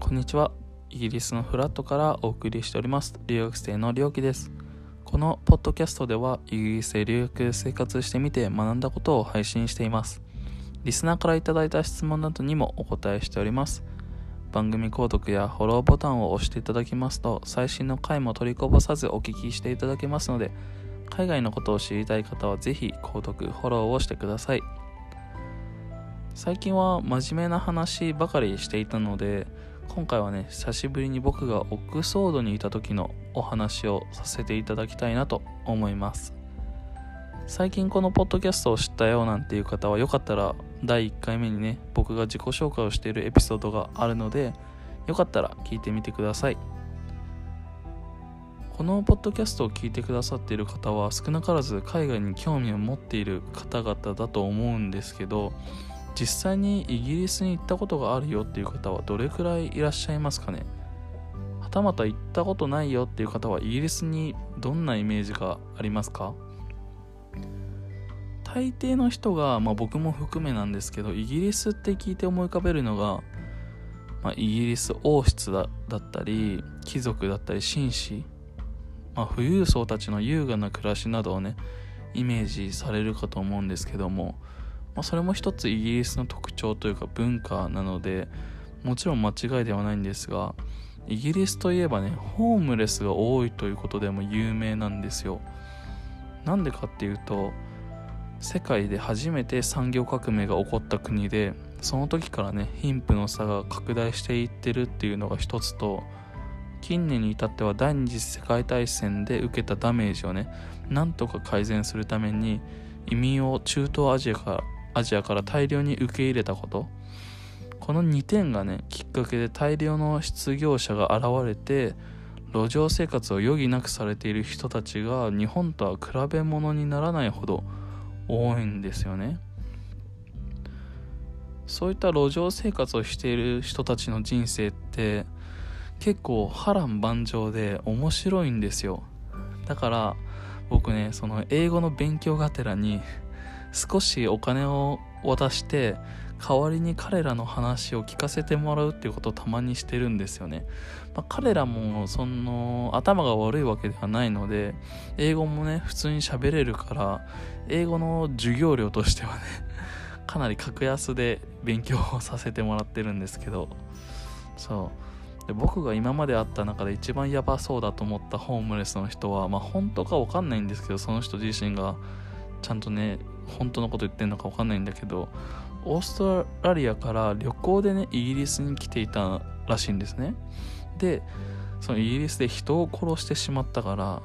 こんにちは。イギリスのフラットからお送りしております。留学生のりょうきです。このポッドキャストではイギリスで留学生活してみて学んだことを配信しています。リスナーからいただいた質問などにもお答えしております。番組購読やフォローボタンを押していただきますと最新の回も取りこぼさずお聞きしていただけますので海外のことを知りたい方はぜひ購読フォローをしてください。最近は真面目な話ばかりしていたので今回はね久しぶりに僕がオックスフォードにいた時のお話をさせていただきたいなと思います。最近このポッドキャストを知ったよなんていう方はよかったら第1回目にね僕が自己紹介をしているエピソードがあるのでよかったら聞いてみてください。このポッドキャストを聞いてくださっている方は少なからず海外に興味を持っている方々だと思うんですけど実際にイギリスに行ったことがあるよっていう方はどれくらいいらっしゃいますかね？はたまた行ったことないよっていう方はイギリスにどんなイメージがありますか？大抵の人が、まあ、僕も含めなんですけどイギリスって聞いて思い浮かべるのが、まあ、イギリス王室だったり貴族だったり紳士、まあ、富裕層たちの優雅な暮らしなどをねイメージされるかと思うんですけどもまあ、それも一つイギリスの特徴というか文化なのでもちろん間違いではないんですがイギリスといえばねホームレスが多いということでも有名なんですよ。なんでかっていうと世界で初めて産業革命が起こった国でその時からね貧富の差が拡大していってるっていうのが一つと近年に至っては第二次世界大戦で受けたダメージをねなんとか改善するために移民を中東アジアからアジアから大量に受け入れたこと。この2点がねきっかけで大量の失業者が現れて路上生活を余儀なくされている人たちが日本とは比べ物にならないほど多いんですよね。そういった路上生活をしている人たちの人生って結構波乱万丈で面白いんですよ。だから僕ねその英語の勉強がてらに少しお金を渡して代わりに彼らの話を聞かせてもらうっていうことをたまにしてるんですよね、まあ、彼らもその頭が悪いわけではないので英語もね普通に喋れるから英語の授業料としてはね かなり格安で勉強をさせてもらってるんですけど。そう。で僕が今まで会った中で一番ヤバそうだと思ったホームレスの人はまあ本当か分かんないんですけどその人自身がちゃんとね本当のこと言ってんのか分かんないんだけどオーストラリアから旅行でねイギリスに来ていたらしいんですね。でそのイギリスで人を殺してしまったから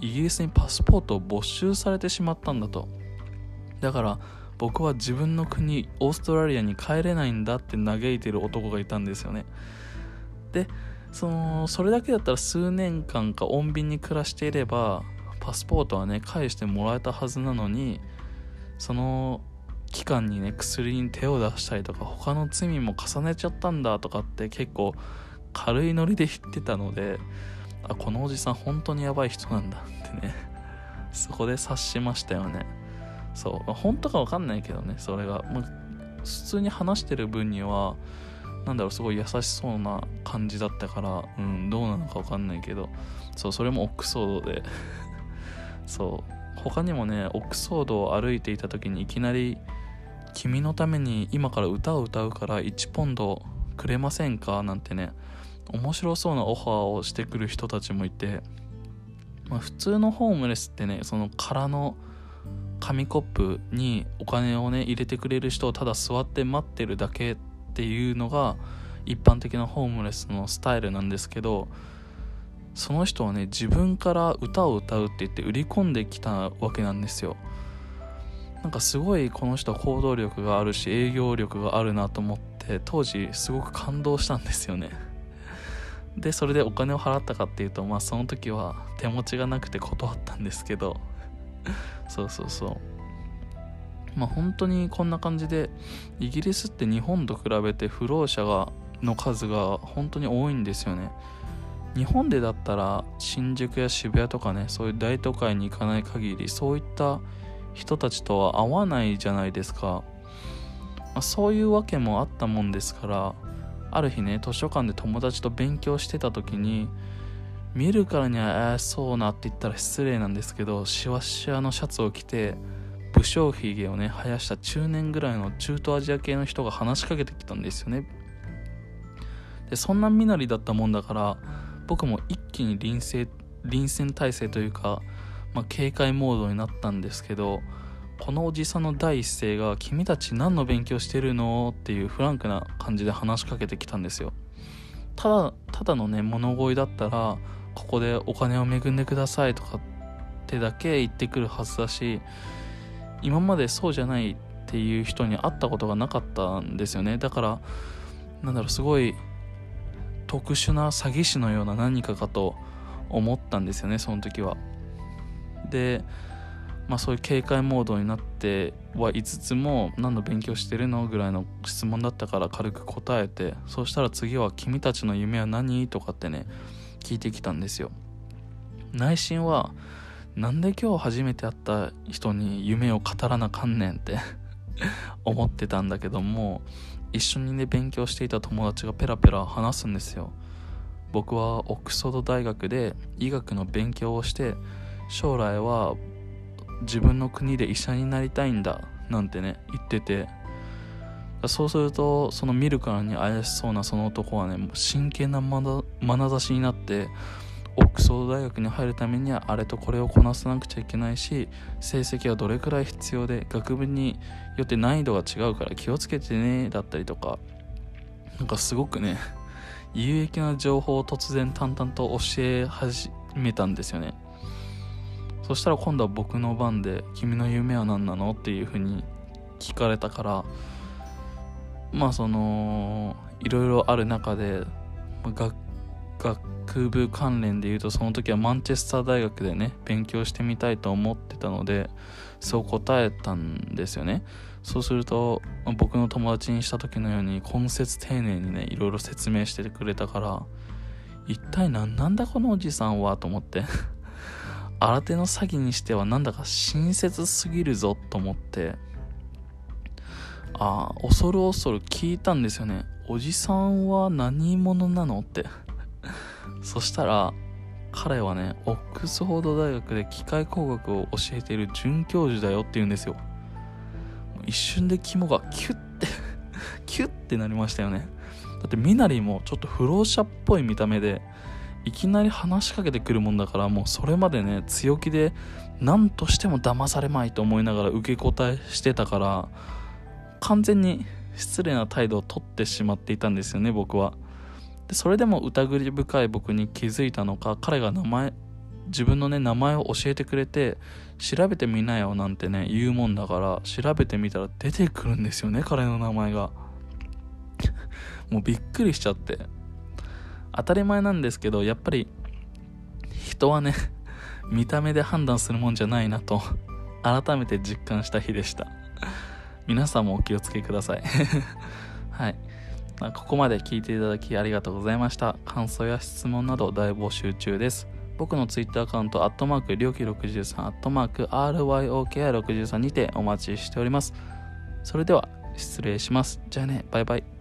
イギリスにパスポートを没収されてしまったんだと。だから僕は自分の国オーストラリアに帰れないんだって嘆いてる男がいたんですよね。でそのそれだけだったら数年間か穏便に暮らしていればパスポートはね返してもらえたはずなのにその期間にね薬に手を出したりとか他の罪も重ねちゃったんだとかって結構軽いノリで言ってたのであこのおじさん本当にやばい人なんだってね。そこで察しましたよね。そう、まあ、本当か分かんないけどね。それが、まあ、普通に話してる分にはなんだろうすごい優しそうな感じだったからうんどうなのか分かんないけど。そうそれもオックソードで。そう。他にもねオックスフォードを歩いていた時にいきなり「君のために今から歌を歌うから1ポンドくれませんか?」なんてね面白そうなオファーをしてくる人たちもいて、まあ、普通のホームレスってねその空の紙コップにお金をね入れてくれる人をただ座って待ってるだけっていうのが一般的なホームレスのスタイルなんですけどその人はね自分から歌を歌うって言って売り込んできたわけなんですよ。なんかすごいこの人は行動力があるし営業力があるなと思って当時すごく感動したんですよね。でそれでお金を払ったかっていうとまあその時は手持ちがなくて断ったんですけど。そうそうそう。まあ本当にこんな感じでイギリスって日本と比べて不老者がの数が本当に多いんですよね。日本でだったら新宿や渋谷とかねそういう大都会に行かない限りそういった人たちとは会わないじゃないですか。まあ、そういうわけもあったもんですからある日ね図書館で友達と勉強してた時に見るからには怪しそうなって言ったら失礼なんですけどシワシワのシャツを着て武将髭をね生やした中年ぐらいの中東アジア系の人が話しかけてきたんですよね。でそんな身なりだったもんだから僕も一気に臨戦臨戦態勢というか、まあ、警戒モードになったんですけどこのおじさんの第一声が「君たち何の勉強してるの?」っていうフランクな感じで話しかけてきたんですよただただのね物乞いだったらここでお金を恵んでくださいとかってだけ言ってくるはずだし今までそうじゃないっていう人に会ったことがなかったんですよねだからなんだろうすごい特殊な詐欺師のような何かかと思ったんですよねその時は。でまあそういう警戒モードになってはいつつも何の勉強してるのぐらいの質問だったから軽く答えてそしたら次は君たちの夢は何？とかってね聞いてきたんですよ。内心はなんで今日初めて会った人に夢を語らなかんねんって 思ってたんだけども一緒にね勉強していた友達がペラペラ話すんですよ。僕はオックスフォード大学で医学の勉強をして将来は自分の国で医者になりたいんだなんてね言ってて。そうするとその見るからに怪しそうなその男はね真剣なまなざしになってオックスフォード大学に入るためにはあれとこれをこなさなくちゃいけないし成績はどれくらい必要で学部によって難易度が違うから気をつけてねだったりとかなんかすごくね 有益な情報を突然淡々と教え始めたんですよねそしたら今度は僕の番で「君の夢は何なの?」っていうふうに聞かれたからまあそのいろいろある中で学学部関連で言うとその時はマンチェスター大学でね勉強してみたいと思ってたのでそう答えたんですよね。そうすると僕の友達にした時のように根節丁寧にねいろいろ説明してくれたから一体何なんだこのおじさんはと思って。新手の詐欺にしてはなんだか親切すぎるぞと思って。ああ恐る恐る聞いたんですよね。おじさんは何者なのって。そしたら彼はねオックスフォード大学で機械工学を教えている准教授だよって言うんですよ。一瞬で肝がキュッて キュッてなりましたよね。だってミナリもちょっと不老者っぽい見た目でいきなり話しかけてくるもんだからもうそれまでね強気で何としても騙されまいと思いながら受け答えしてたから完全に失礼な態度をとってしまっていたんですよね僕は。でそれでも疑り深い僕に気づいたのか彼が名前自分のね名前を教えてくれて調べてみなよなんてね言うもんだから調べてみたら出てくるんですよね彼の名前が。もうびっくりしちゃって。当たり前なんですけどやっぱり人はね 見た目で判断するもんじゃないなと改めて実感した日でした。皆さんもお気をつけください。はい。ここまで聞いていただきありがとうございました感想や質問など大募集中です僕の Twitter アカウント、アットマーク、りょうき63、アットマーク、ryokr63 にてお待ちしております。それでは、失礼します。じゃあね、バイバイ。